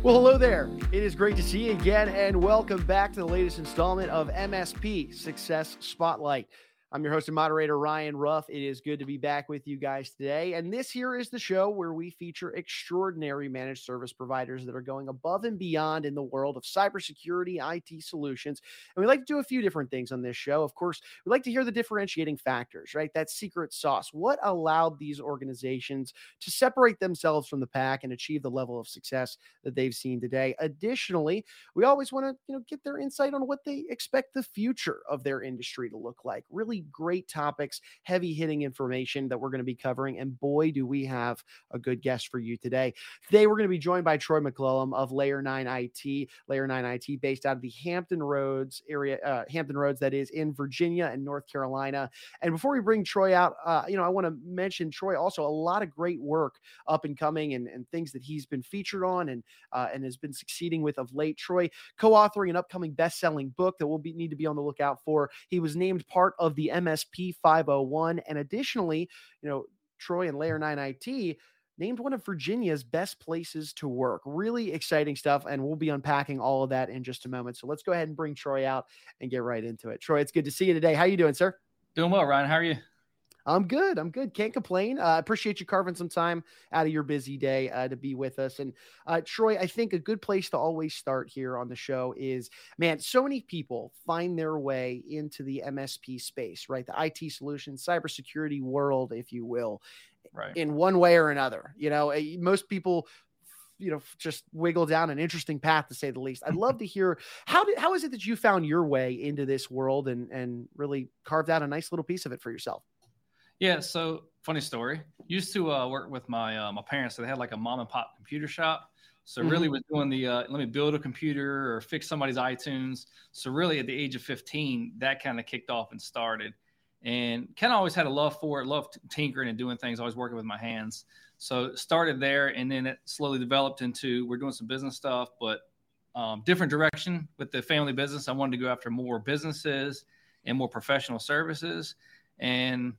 Well, hello there. It is great to see you again, and welcome back to the latest installment of MSP Success Spotlight. I'm your host and moderator, Ryan Ruff. It is good to be back with you guys today. And this here is the show where we feature extraordinary managed service providers that are going above and beyond in the world of cybersecurity, IT solutions. And we like to do a few different things on this show. Of course, we like to hear the differentiating factors, right? That secret sauce. What allowed these organizations to separate themselves from the pack and achieve the level of success that they've seen today? Additionally, we always want to, you know, get their insight on what they expect the future of their industry to look like. Really great topics, heavy hitting information that we're going to be covering. And boy, do we have a good guest for you today. Today, we're going to be joined by Troy McCollum of Layer 9 IT, Layer 9 IT, based out of the Hampton Roads area, uh, Hampton Roads, that is in Virginia and North Carolina. And before we bring Troy out, uh, you know, I want to mention Troy also a lot of great work up and coming and, and things that he's been featured on and uh, and has been succeeding with of late. Troy co-authoring an upcoming best-selling book that we'll be, need to be on the lookout for. He was named part of the MSP 501. And additionally, you know, Troy and Layer 9 IT named one of Virginia's best places to work. Really exciting stuff. And we'll be unpacking all of that in just a moment. So let's go ahead and bring Troy out and get right into it. Troy, it's good to see you today. How you doing, sir? Doing well, Ryan. How are you? I'm good. I'm good. Can't complain. I uh, appreciate you carving some time out of your busy day uh, to be with us. And uh, Troy, I think a good place to always start here on the show is man, so many people find their way into the MSP space, right? The IT solution, cybersecurity world, if you will, right. in one way or another. You know, eh, most people you know just wiggle down an interesting path to say the least i'd love to hear how did how is it that you found your way into this world and and really carved out a nice little piece of it for yourself yeah. So funny story. Used to uh, work with my uh, my parents. So they had like a mom and pop computer shop. So mm-hmm. really was doing the uh, let me build a computer or fix somebody's iTunes. So really at the age of 15, that kind of kicked off and started. And kind of always had a love for it, love tinkering and doing things, always working with my hands. So started there, and then it slowly developed into we're doing some business stuff, but um, different direction with the family business. I wanted to go after more businesses and more professional services. And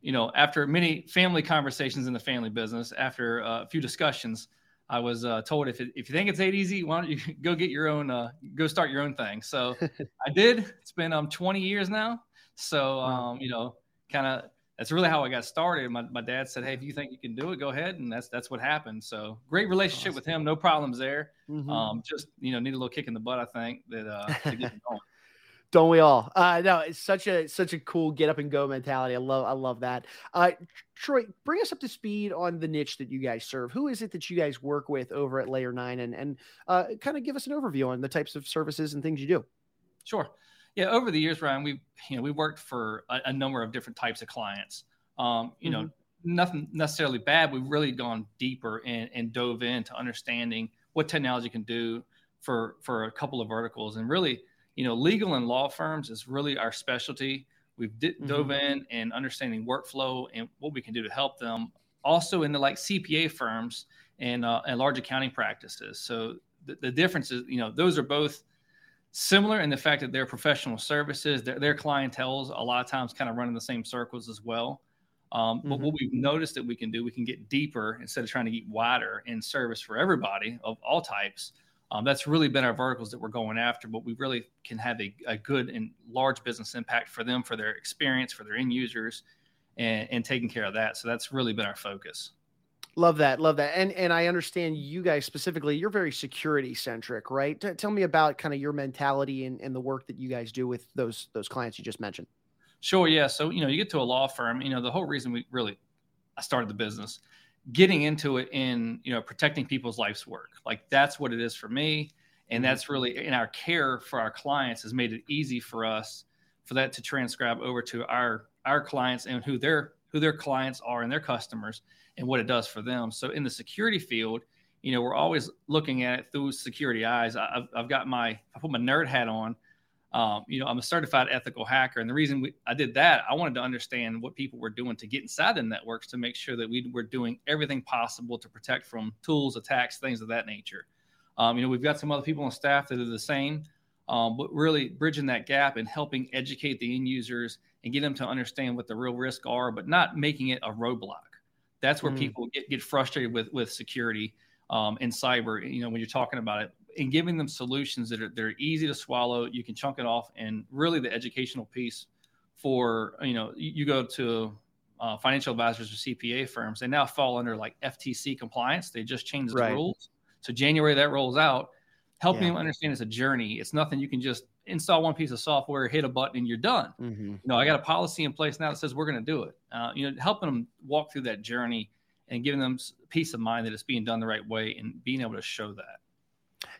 you know, after many family conversations in the family business, after uh, a few discussions, I was uh, told if, it, if you think it's ain't easy, why don't you go get your own, uh, go start your own thing. So I did. It's been um 20 years now. So um, you know, kind of that's really how I got started. My, my dad said, "Hey, if you think you can do it, go ahead," and that's that's what happened. So great relationship awesome. with him, no problems there. Mm-hmm. Um, just you know, need a little kick in the butt, I think, that uh, to get going. Don't we all? Uh, no, it's such a such a cool get up and go mentality. I love I love that. Uh, Troy, bring us up to speed on the niche that you guys serve. Who is it that you guys work with over at Layer Nine, and and uh, kind of give us an overview on the types of services and things you do. Sure. Yeah, over the years, Ryan, we you know we worked for a, a number of different types of clients. Um, you mm-hmm. know, nothing necessarily bad. We've really gone deeper and, and dove into understanding what technology can do for for a couple of verticals, and really you know, legal and law firms is really our specialty. We've di- mm-hmm. dove in and understanding workflow and what we can do to help them. Also, in the like CPA firms and uh, and large accounting practices. So the, the difference is, you know, those are both similar in the fact that they're professional services. Their, their clientele's a lot of times kind of running the same circles as well. Um, mm-hmm. But what we've noticed that we can do, we can get deeper instead of trying to get wider in service for everybody of all types. Um, that's really been our verticals that we're going after, but we really can have a, a good and large business impact for them, for their experience, for their end users, and, and taking care of that. So that's really been our focus. Love that, love that, and and I understand you guys specifically. You're very security centric, right? T- tell me about kind of your mentality and, and the work that you guys do with those those clients you just mentioned. Sure, yeah. So you know, you get to a law firm. You know, the whole reason we really I started the business getting into it in you know protecting people's life's work. Like that's what it is for me. And mm-hmm. that's really in our care for our clients has made it easy for us for that to transcribe over to our our clients and who their who their clients are and their customers and what it does for them. So in the security field you know we're always looking at it through security eyes. I've, I've got my i put my nerd hat on um, you know, I'm a certified ethical hacker, and the reason we, I did that, I wanted to understand what people were doing to get inside the networks to make sure that we were doing everything possible to protect from tools, attacks, things of that nature. Um, you know, we've got some other people on staff that are the same, um, but really bridging that gap and helping educate the end users and get them to understand what the real risks are, but not making it a roadblock. That's where mm. people get, get frustrated with with security um, in cyber. You know, when you're talking about it, and giving them solutions that are they're easy to swallow. You can chunk it off, and really the educational piece for you know you, go to uh, financial advisors or CPA firms, they now fall under like FTC compliance. They just changed the right. rules. So January that rolls out, helping yeah. them understand it's a journey. It's nothing you can just install one piece of software, hit a button, and you're done. Mm-hmm. You know, I got a policy in place now that says we're going to do it. Uh, you know, helping them walk through that journey and giving them peace of mind that it's being done the right way and being able to show that.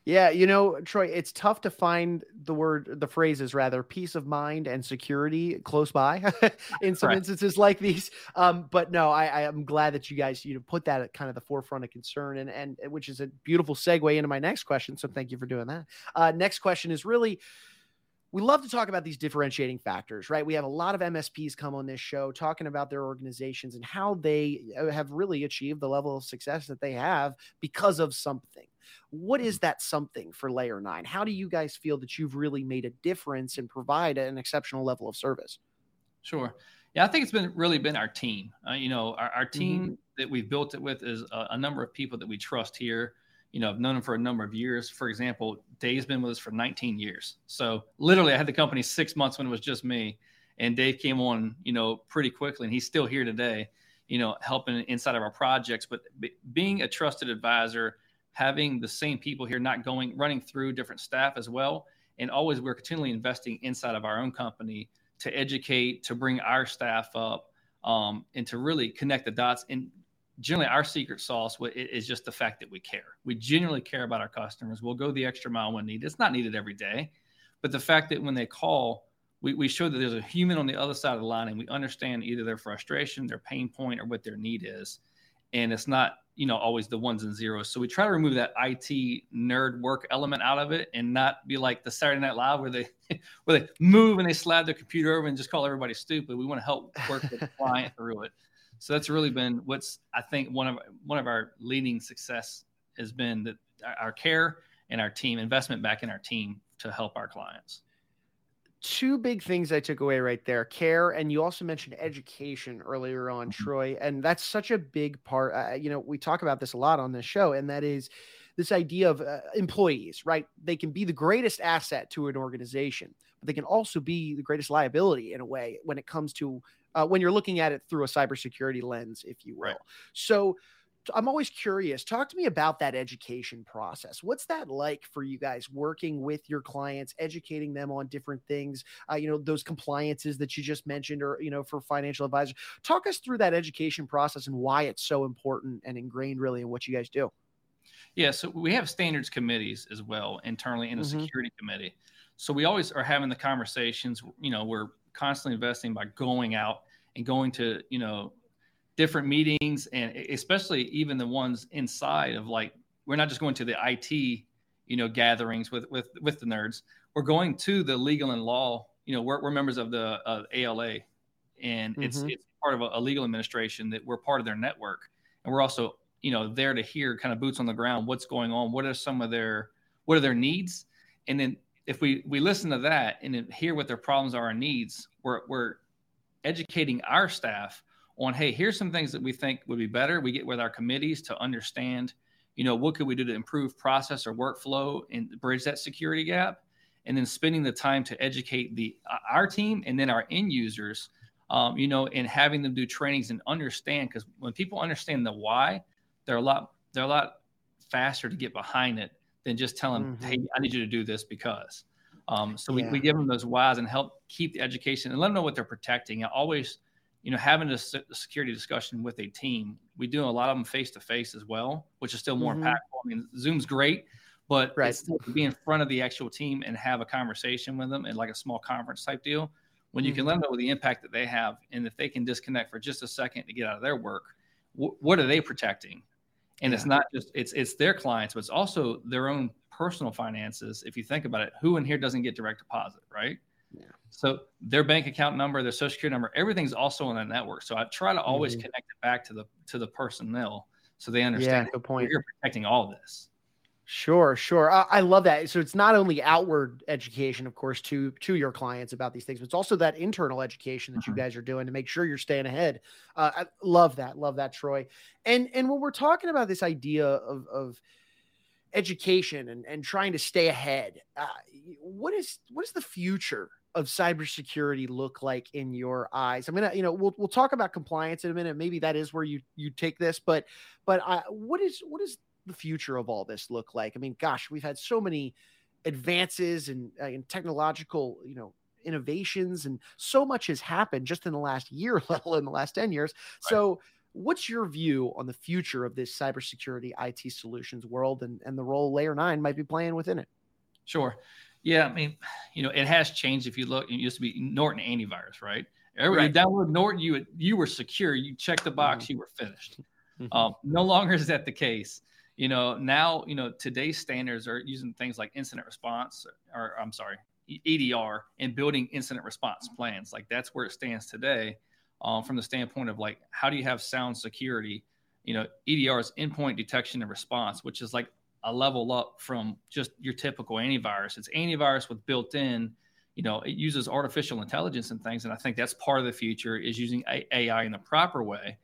Yeah, you know, Troy, it's tough to find the word, the phrases rather, peace of mind and security close by in some right. instances like these. Um, but no, I, I am glad that you guys, you know, put that at kind of the forefront of concern, and and which is a beautiful segue into my next question. So thank you for doing that. Uh, next question is really we love to talk about these differentiating factors, right? We have a lot of MSPs come on this show talking about their organizations and how they uh, have really achieved the level of success that they have because of something. What is mm-hmm. that something for Layer 9? How do you guys feel that you've really made a difference and provide an exceptional level of service? Sure. Yeah, I think it's been really been our team. Uh, you know, our, our team mm-hmm. that we've built it with is a, a number of people that we trust here you know, I've known them for a number of years. For example, Dave's been with us for 19 years. So literally, I had the company six months when it was just me, and Dave came on, you know, pretty quickly, and he's still here today, you know, helping inside of our projects. But b- being a trusted advisor, having the same people here, not going running through different staff as well, and always we're continually investing inside of our own company to educate, to bring our staff up, um, and to really connect the dots. And generally our secret sauce is just the fact that we care. We genuinely care about our customers. We'll go the extra mile when needed. It's not needed every day, but the fact that when they call, we, we show that there's a human on the other side of the line and we understand either their frustration, their pain point, or what their need is. And it's not, you know, always the ones and zeros. So we try to remove that IT nerd work element out of it and not be like the Saturday Night Live where they where they move and they slide their computer over and just call everybody stupid. We want to help work with the client through it. So that's really been what's I think one of one of our leading success has been that our care and our team investment back in our team to help our clients. Two big things I took away right there care, and you also mentioned education earlier on, mm-hmm. Troy. And that's such a big part. Uh, you know, we talk about this a lot on this show, and that is this idea of uh, employees, right? They can be the greatest asset to an organization, but they can also be the greatest liability in a way when it comes to uh, when you're looking at it through a cybersecurity lens, if you will. Right. So I'm always curious. Talk to me about that education process. What's that like for you guys working with your clients, educating them on different things? Uh, you know, those compliances that you just mentioned, or you know, for financial advisors. Talk us through that education process and why it's so important and ingrained really in what you guys do. Yeah, so we have standards committees as well internally in a mm-hmm. security committee. So we always are having the conversations. You know, we're constantly investing by going out and going to you know different meetings and especially even the ones inside of like we're not just going to the IT you know gatherings with with with the nerds. We're going to the legal and law you know we're, we're members of the uh, ALA and mm-hmm. it's it's part of a, a legal administration that we're part of their network. And we're also you know there to hear kind of boots on the ground what's going on what are some of their what are their needs? And then if we we listen to that and hear what their problems are and needs, we're we're educating our staff on hey, here's some things that we think would be better. We get with our committees to understand, you know, what could we do to improve process or workflow and bridge that security gap, and then spending the time to educate the uh, our team and then our end users, um, you know, and having them do trainings and understand because when people understand the why, they're a lot they're a lot faster to get behind it than just telling, mm-hmm. hey, I need you to do this because. Um, so we, yeah. we give them those whys and help keep the education and let them know what they're protecting. And always, you know, having a security discussion with a team. We do a lot of them face to face as well, which is still more mm-hmm. impactful. I mean, Zoom's great, but right. it's to be in front of the actual team and have a conversation with them and like a small conference type deal. When you mm-hmm. can let them know the impact that they have, and if they can disconnect for just a second to get out of their work, wh- what are they protecting? and yeah. it's not just it's it's their clients but it's also their own personal finances if you think about it who in here doesn't get direct deposit right yeah. so their bank account number their social security number everything's also on that network so i try to always mm-hmm. connect it back to the to the personnel so they understand yeah, good point. you're protecting all this Sure, sure. I, I, love that. So it's not only outward education, of course, to to your clients about these things, but it's also that internal education that mm-hmm. you guys are doing to make sure you're staying ahead. Uh, I love that. Love that, Troy. And and when we're talking about this idea of of education and and trying to stay ahead, uh, what is what is the future of cybersecurity look like in your eyes? I'm gonna, you know, we'll we'll talk about compliance in a minute. Maybe that is where you you take this, but but uh, what is what is the future of all this look like? I mean, gosh, we've had so many advances and, uh, and technological, you know, innovations, and so much has happened just in the last year, let alone the last 10 years. Right. So, what's your view on the future of this cybersecurity IT solutions world and, and the role Layer 9 might be playing within it? Sure. Yeah, I mean, you know, it has changed. If you look, it used to be Norton antivirus, right? Everybody right. download Norton, you you were secure. You checked the box, mm-hmm. you were finished. Mm-hmm. Um, no longer is that the case you know now you know today's standards are using things like incident response or i'm sorry edr and building incident response plans like that's where it stands today um, from the standpoint of like how do you have sound security you know edr is endpoint detection and response which is like a level up from just your typical antivirus it's antivirus with built in you know it uses artificial intelligence and things and i think that's part of the future is using ai in the proper way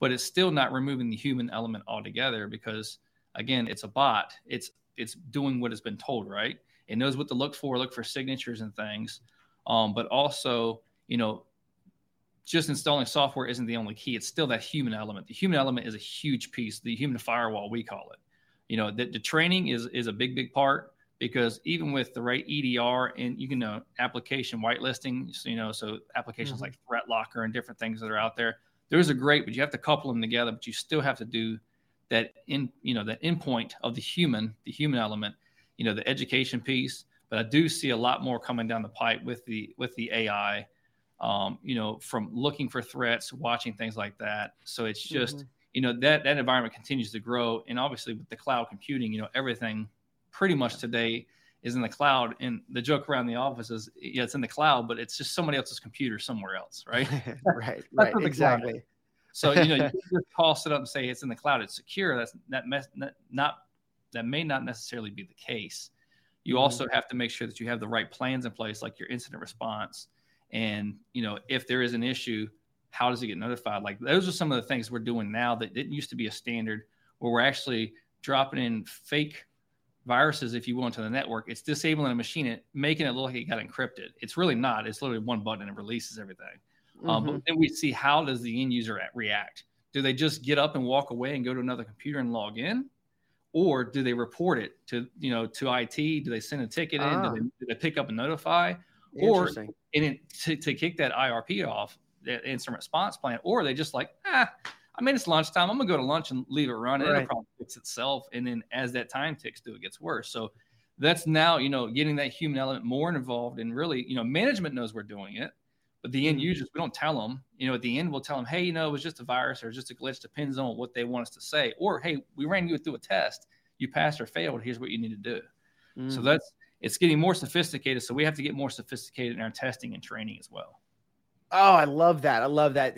but it's still not removing the human element altogether because again, it's a bot. It's it's doing what it's been told, right? It knows what to look for, look for signatures and things. Um, but also, you know, just installing software isn't the only key. It's still that human element. The human element is a huge piece, the human firewall, we call it. You know, the, the training is is a big, big part because even with the right EDR and you can know application whitelisting, so, you know, so applications mm-hmm. like ThreatLocker and different things that are out there, those are great, but you have to couple them together. But you still have to do that in you know that endpoint of the human, the human element, you know, the education piece. But I do see a lot more coming down the pipe with the with the AI. Um, you know, from looking for threats, watching things like that. So it's just mm-hmm. You know that that environment continues to grow, and obviously with the cloud computing, you know, everything pretty much today is in the cloud. And the joke around the office is, yeah, it's in the cloud, but it's just somebody else's computer somewhere else, right? right, right, exactly. So you know, you just toss it up and say it's in the cloud, it's secure. That's that mes- not that may not necessarily be the case. You mm-hmm. also have to make sure that you have the right plans in place, like your incident response, and you know, if there is an issue, how does it get notified? Like those are some of the things we're doing now that didn't used to be a standard, where we're actually dropping in fake viruses, if you will, into the network. It's disabling a machine, and making it look like it got encrypted. It's really not. It's literally one button and it releases everything. Mm-hmm. Um, but mm-hmm. then we see how does the end user react? Do they just get up and walk away and go to another computer and log in? Or do they report it to you know to IT? Do they send a ticket in? Do, ah. they, do, they, pick up and notify? Or and it, to, to kick that IRP off, that incident response plan, or they just like, ah, I mean, it's lunchtime. I'm gonna go to lunch and leave it running. Right. It'll probably fix itself. And then as that time ticks through, it gets worse. So that's now, you know, getting that human element more involved and really, you know, management knows we're doing it. But the end mm-hmm. users, we don't tell them. You know, at the end, we'll tell them, hey, you know, it was just a virus or just a glitch. Depends on what they want us to say. Or, hey, we ran you through a test. You passed or failed. Here's what you need to do. Mm-hmm. So mm. that's it's getting more sophisticated. So we have to get more sophisticated in our testing and training as well. Oh, I love that. I love that.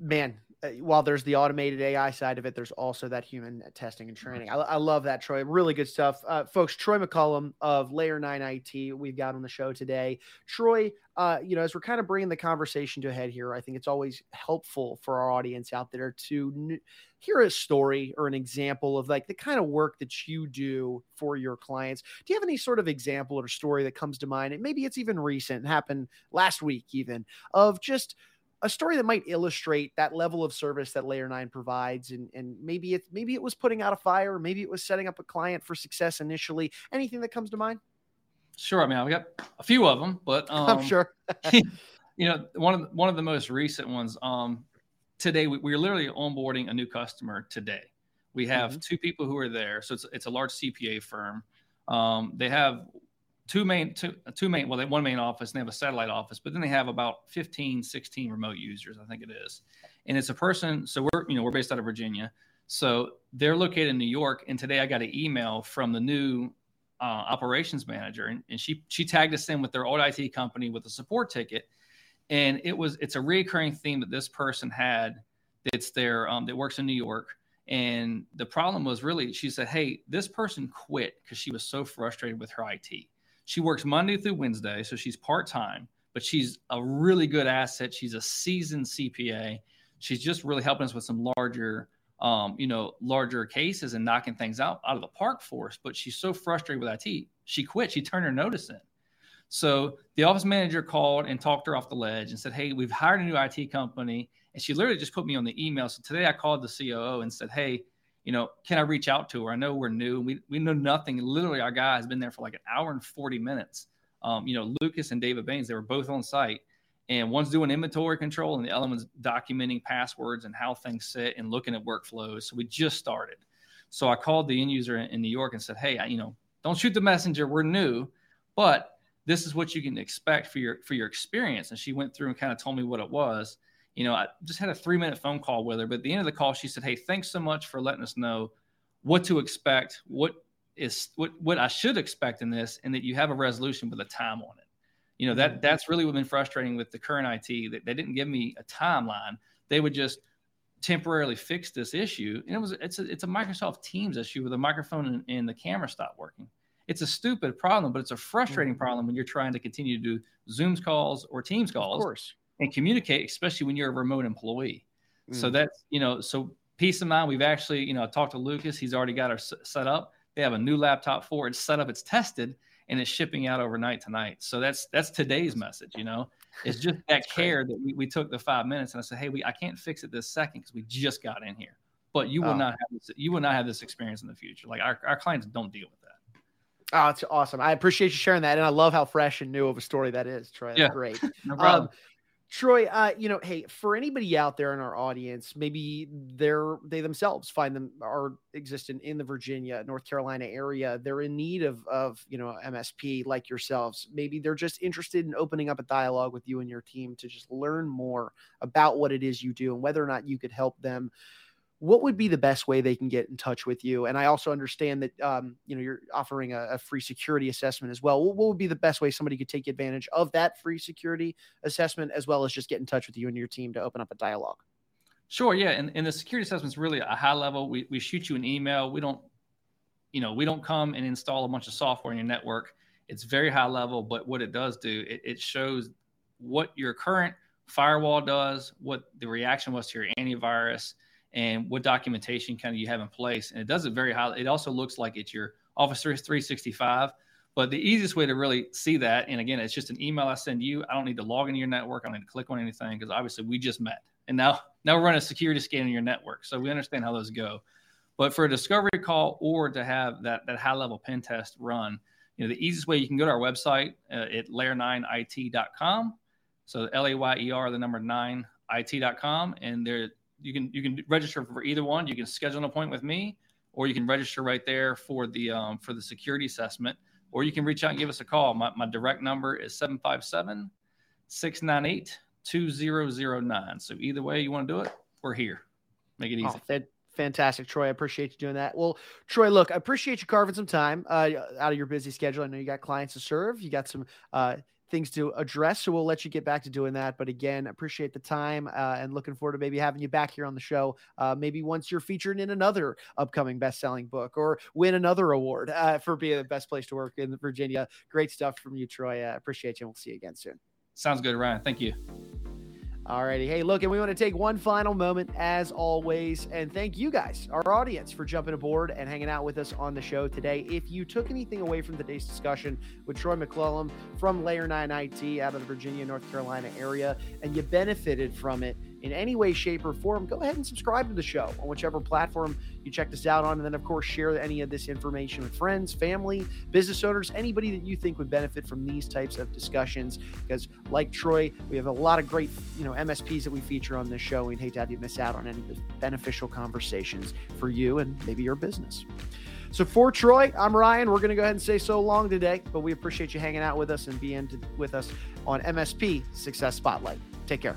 Man, uh, while there's the automated AI side of it, there's also that human testing and training. I, I love that, Troy. Really good stuff, uh, folks. Troy McCollum of Layer Nine IT, we've got on the show today. Troy, uh, you know, as we're kind of bringing the conversation to a head here, I think it's always helpful for our audience out there to n- hear a story or an example of like the kind of work that you do for your clients. Do you have any sort of example or story that comes to mind? And maybe it's even recent, happened last week, even of just a story that might illustrate that level of service that layer 9 provides and and maybe it maybe it was putting out a fire maybe it was setting up a client for success initially. Anything that comes to mind? Sure i mean i've got a few of them but um, i'm sure. you know one of the, one of the most recent ones um today we, we're literally onboarding a new customer today. We have mm-hmm. two people who are there so it's, it's a large cpa firm. Um, they have two main two, two main well they one main office and they have a satellite office but then they have about 15 16 remote users i think it is. And it's a person so we're you know we're based out of virginia. So they're located in new york and today i got an email from the new uh, operations manager and, and she she tagged us in with their old it company with a support ticket. And it was it's a recurring theme that this person had that's there um, that works in new york. And the problem was really, she said, Hey, this person quit because she was so frustrated with her IT. She works Monday through Wednesday, so she's part time, but she's a really good asset. She's a seasoned CPA. She's just really helping us with some larger, um, you know, larger cases and knocking things out out of the park for us. But she's so frustrated with IT, she quit. She turned her notice in. So the office manager called and talked her off the ledge and said, Hey, we've hired a new IT company. And she literally just put me on the email. So today I called the COO and said, Hey, you know, can I reach out to her? I know we're new. We, we know nothing. Literally, our guy has been there for like an hour and 40 minutes. Um, you know, Lucas and David Baines, they were both on site. And one's doing inventory control and the other one's documenting passwords and how things sit and looking at workflows. So we just started. So I called the end user in New York and said, Hey, I, you know, don't shoot the messenger. We're new, but this is what you can expect for your for your experience. And she went through and kind of told me what it was. You know, I just had a three minute phone call with her, but at the end of the call, she said, "Hey, thanks so much for letting us know what to expect, what is what what I should expect in this, and that you have a resolution with a time on it." You know, that mm-hmm. that's really what been frustrating with the current IT that they didn't give me a timeline. They would just temporarily fix this issue, and it was it's a it's a Microsoft Teams issue where the microphone and, and the camera stopped working it's a stupid problem, but it's a frustrating mm-hmm. problem when you're trying to continue to do Zooms calls or Teams calls, of course, and communicate, especially when you're a remote employee. Mm. So that's you know, so peace of mind. We've actually you know talked to Lucas. He's already got our set up. They have a new laptop for it. It's set up. It's tested and it's shipping out overnight tonight. So that's that's today's message. You know, it's just that care that we, we took the five minutes and I said, hey, we I can't fix it this second because we just got in here. But you will oh. not have this, you will not have this experience in the future. Like our, our clients don't deal with that. Oh, it's awesome. I appreciate you sharing that. And I love how fresh and new of a story that is, Troy. That's yeah. great. no problem. Um, Troy, uh, you know, hey, for anybody out there in our audience, maybe they're they themselves find them are existent in the Virginia, North Carolina area. They're in need of of you know MSP like yourselves. Maybe they're just interested in opening up a dialogue with you and your team to just learn more about what it is you do and whether or not you could help them what would be the best way they can get in touch with you? And I also understand that um, you know you're offering a, a, free security assessment as well. What, would be the best way somebody could take advantage of that free security assessment, as well as just get in touch with you and your team to open up a dialogue? Sure, yeah, and, and the security assessment is really a high level. We we shoot you an email. We don't, you know, we don't come and install a bunch of software in your network. It's very high level, but what it does do, it, it shows what your current firewall does, what the reaction was to your antivirus and what documentation kind of you have in place. And it does it very high. It also looks like it's your Office 365. But the easiest way to really see that, and again, it's just an email I send you. I don't need to log into your network. I don't need to click on anything because obviously we just met. And now, now we're running a security scan in your network. So we understand how those go. But for a discovery call or to have that, that high level pen test run, you know, the easiest way you can go to our website uh, at layer9it.com. So L A Y E R, the number nine it.com. And there, you can you can register for either one. You can schedule an appointment with me, or you can register right there for the um, for the security assessment, or you can reach out and give us a call. My, my direct number is 757 698 2009. So either way you want to do it, we're here. Make it easy. Oh, that, fantastic, Troy. I appreciate you doing that. Well, Troy, look, I appreciate you carving some time uh, out of your busy schedule. I know you got clients to serve. You got some uh, things to address. So we'll let you get back to doing that. But again, appreciate the time uh, and looking forward to maybe having you back here on the show. Uh, maybe once you're featured in another upcoming best-selling book or win another award uh, for being the best place to work in Virginia. Great stuff from you, Troy. I appreciate you. We'll see you again soon. Sounds good, Ryan. Thank you. Alrighty. Hey, look, and we want to take one final moment, as always, and thank you guys, our audience, for jumping aboard and hanging out with us on the show today. If you took anything away from today's discussion with Troy McCollum from Layer 9 IT out of the Virginia, North Carolina area, and you benefited from it, in any way, shape, or form, go ahead and subscribe to the show on whichever platform you check this out on. And then, of course, share any of this information with friends, family, business owners, anybody that you think would benefit from these types of discussions. Because, like Troy, we have a lot of great, you know, MSPs that we feature on this show. We'd hate to have you miss out on any beneficial conversations for you and maybe your business. So for Troy, I'm Ryan. We're going to go ahead and say so long today, but we appreciate you hanging out with us and being with us on MSP Success Spotlight. Take care.